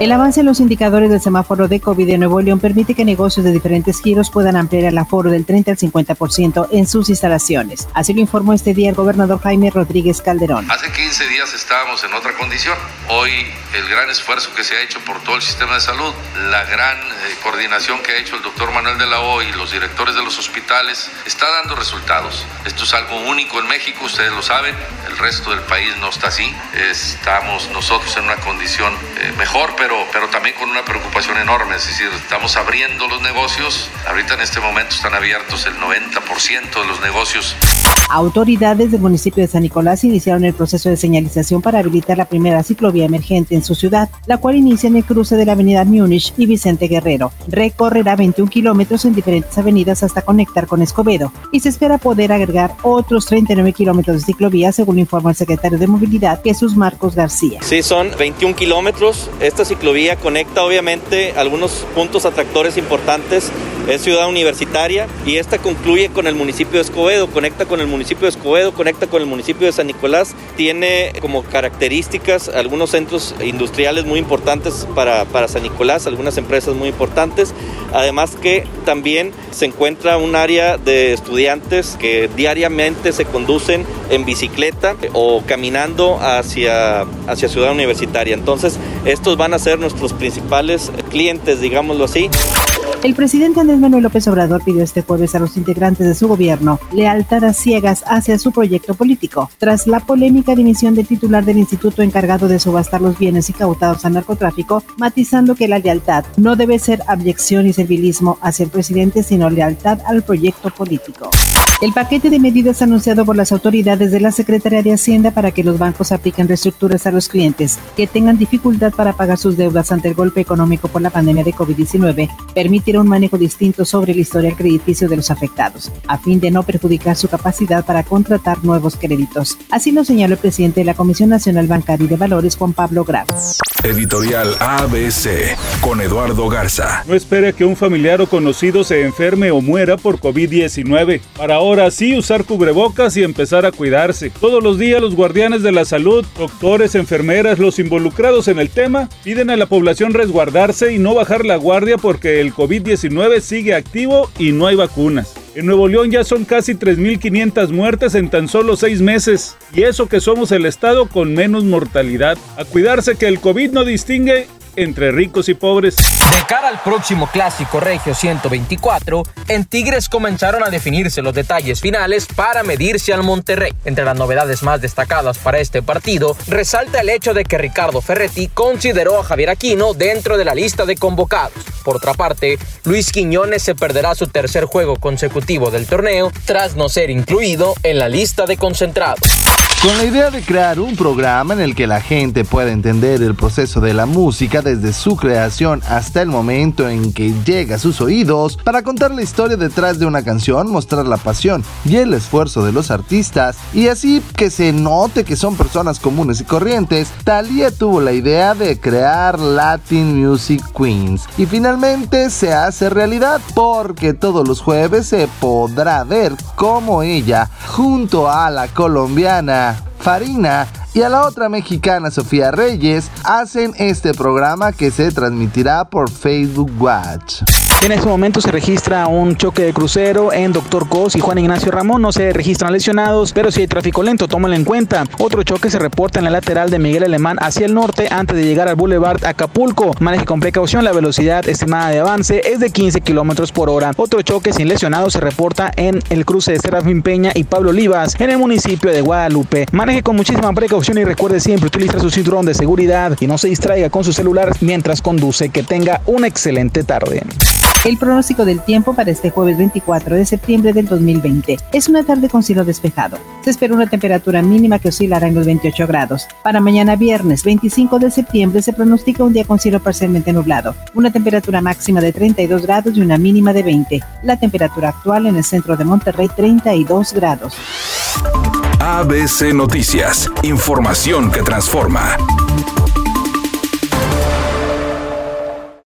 El avance en los indicadores del semáforo de COVID de Nuevo León permite que negocios de diferentes giros puedan ampliar el aforo del 30 al 50% en sus instalaciones. Así lo informó este día el gobernador Jaime Rodríguez Calderón. Hace 15 días estábamos en otra condición. Hoy el gran esfuerzo que se ha hecho por todo el sistema de salud, la gran eh, coordinación que ha hecho el doctor Manuel de la O y los directores de los hospitales está dando resultados. Esto es algo único en México, ustedes lo saben, el resto del país no está así. Estamos nosotros en una condición eh, mejor, pero, pero también con una preocupación enorme. Es decir, estamos abriendo los negocios. Ahorita en este momento están abiertos el 90% de los negocios. Autoridades del municipio de San Nicolás iniciaron el proceso de señalización para habilitar la primera ciclovía emergente en su ciudad, la cual inicia en el cruce de la avenida Múnich y Vicente Guerrero. Recorrerá 21 kilómetros en diferentes avenidas hasta conectar con Escobedo y se espera poder agregar otros 39 kilómetros de ciclovía, según informa el secretario de Movilidad, Jesús Marcos García. Sí, son 21 kilómetros. Esta ciclovía conecta obviamente algunos puntos atractores importantes. Es ciudad universitaria y esta concluye con el municipio de Escobedo, conecta con el municipio de Escobedo, conecta con el municipio de San Nicolás. Tiene como características algunos centros industriales muy importantes para, para San Nicolás, algunas empresas muy importantes. Además que también se encuentra un área de estudiantes que diariamente se conducen en bicicleta o caminando hacia, hacia Ciudad Universitaria. Entonces, estos van a ser nuestros principales clientes, digámoslo así. El presidente Andrés Manuel López Obrador pidió este jueves a los integrantes de su gobierno lealtad a ciegas hacia su proyecto político, tras la polémica dimisión del titular del instituto encargado de subastar los bienes incautados al narcotráfico, matizando que la lealtad no debe ser abyección y servilismo hacia el presidente, sino lealtad al proyecto político. El paquete de medidas anunciado por las autoridades de la Secretaría de Hacienda para que los bancos apliquen reestructuras a los clientes que tengan dificultad para pagar sus deudas ante el golpe económico por la pandemia de COVID-19 permitirá un manejo distinto sobre el historial crediticio de los afectados, a fin de no perjudicar su capacidad para contratar nuevos créditos. Así lo señaló el presidente de la Comisión Nacional Bancaria y de Valores, Juan Pablo Graf. Editorial ABC con Eduardo Garza. No espere que un familiar o conocido se enferme o muera por COVID-19. Para ahora sí usar cubrebocas y empezar a cuidarse. Todos los días los guardianes de la salud, doctores, enfermeras, los involucrados en el tema, piden a la población resguardarse y no bajar la guardia porque el COVID-19 sigue activo y no hay vacunas. En Nuevo León ya son casi 3.500 muertes en tan solo seis meses. Y eso que somos el estado con menos mortalidad. A cuidarse que el COVID no distingue entre ricos y pobres. De cara al próximo clásico Regio 124, en Tigres comenzaron a definirse los detalles finales para medirse al Monterrey. Entre las novedades más destacadas para este partido, resalta el hecho de que Ricardo Ferretti consideró a Javier Aquino dentro de la lista de convocados. Por otra parte, Luis Quiñones se perderá su tercer juego consecutivo del torneo tras no ser incluido en la lista de concentrados. Con la idea de crear un programa en el que la gente pueda entender el proceso de la música desde su creación hasta el momento en que llega a sus oídos, para contar la historia detrás de una canción, mostrar la pasión y el esfuerzo de los artistas, y así que se note que son personas comunes y corrientes, Thalía tuvo la idea de crear Latin Music Queens, y finalmente se hace realidad porque todos los jueves se podrá ver cómo ella, junto a la colombiana Farina y a la otra mexicana Sofía Reyes hacen este programa que se transmitirá por Facebook Watch. En este momento se registra un choque de crucero en Doctor Cos y Juan Ignacio Ramón. No se registran lesionados, pero si hay tráfico lento, tómalo en cuenta. Otro choque se reporta en la lateral de Miguel Alemán hacia el norte antes de llegar al Boulevard Acapulco. Maneje con precaución. La velocidad estimada de avance es de 15 kilómetros por hora. Otro choque sin lesionados se reporta en el cruce de Serafín Peña y Pablo Olivas en el municipio de Guadalupe. Maneje con muchísima precaución y recuerde siempre utilizar su cinturón de seguridad y no se distraiga con su celular mientras conduce. Que tenga una excelente tarde. El pronóstico del tiempo para este jueves 24 de septiembre del 2020 es una tarde con cielo despejado. Se espera una temperatura mínima que oscilará en los 28 grados. Para mañana viernes 25 de septiembre se pronostica un día con cielo parcialmente nublado, una temperatura máxima de 32 grados y una mínima de 20. La temperatura actual en el centro de Monterrey 32 grados. ABC Noticias, información que transforma.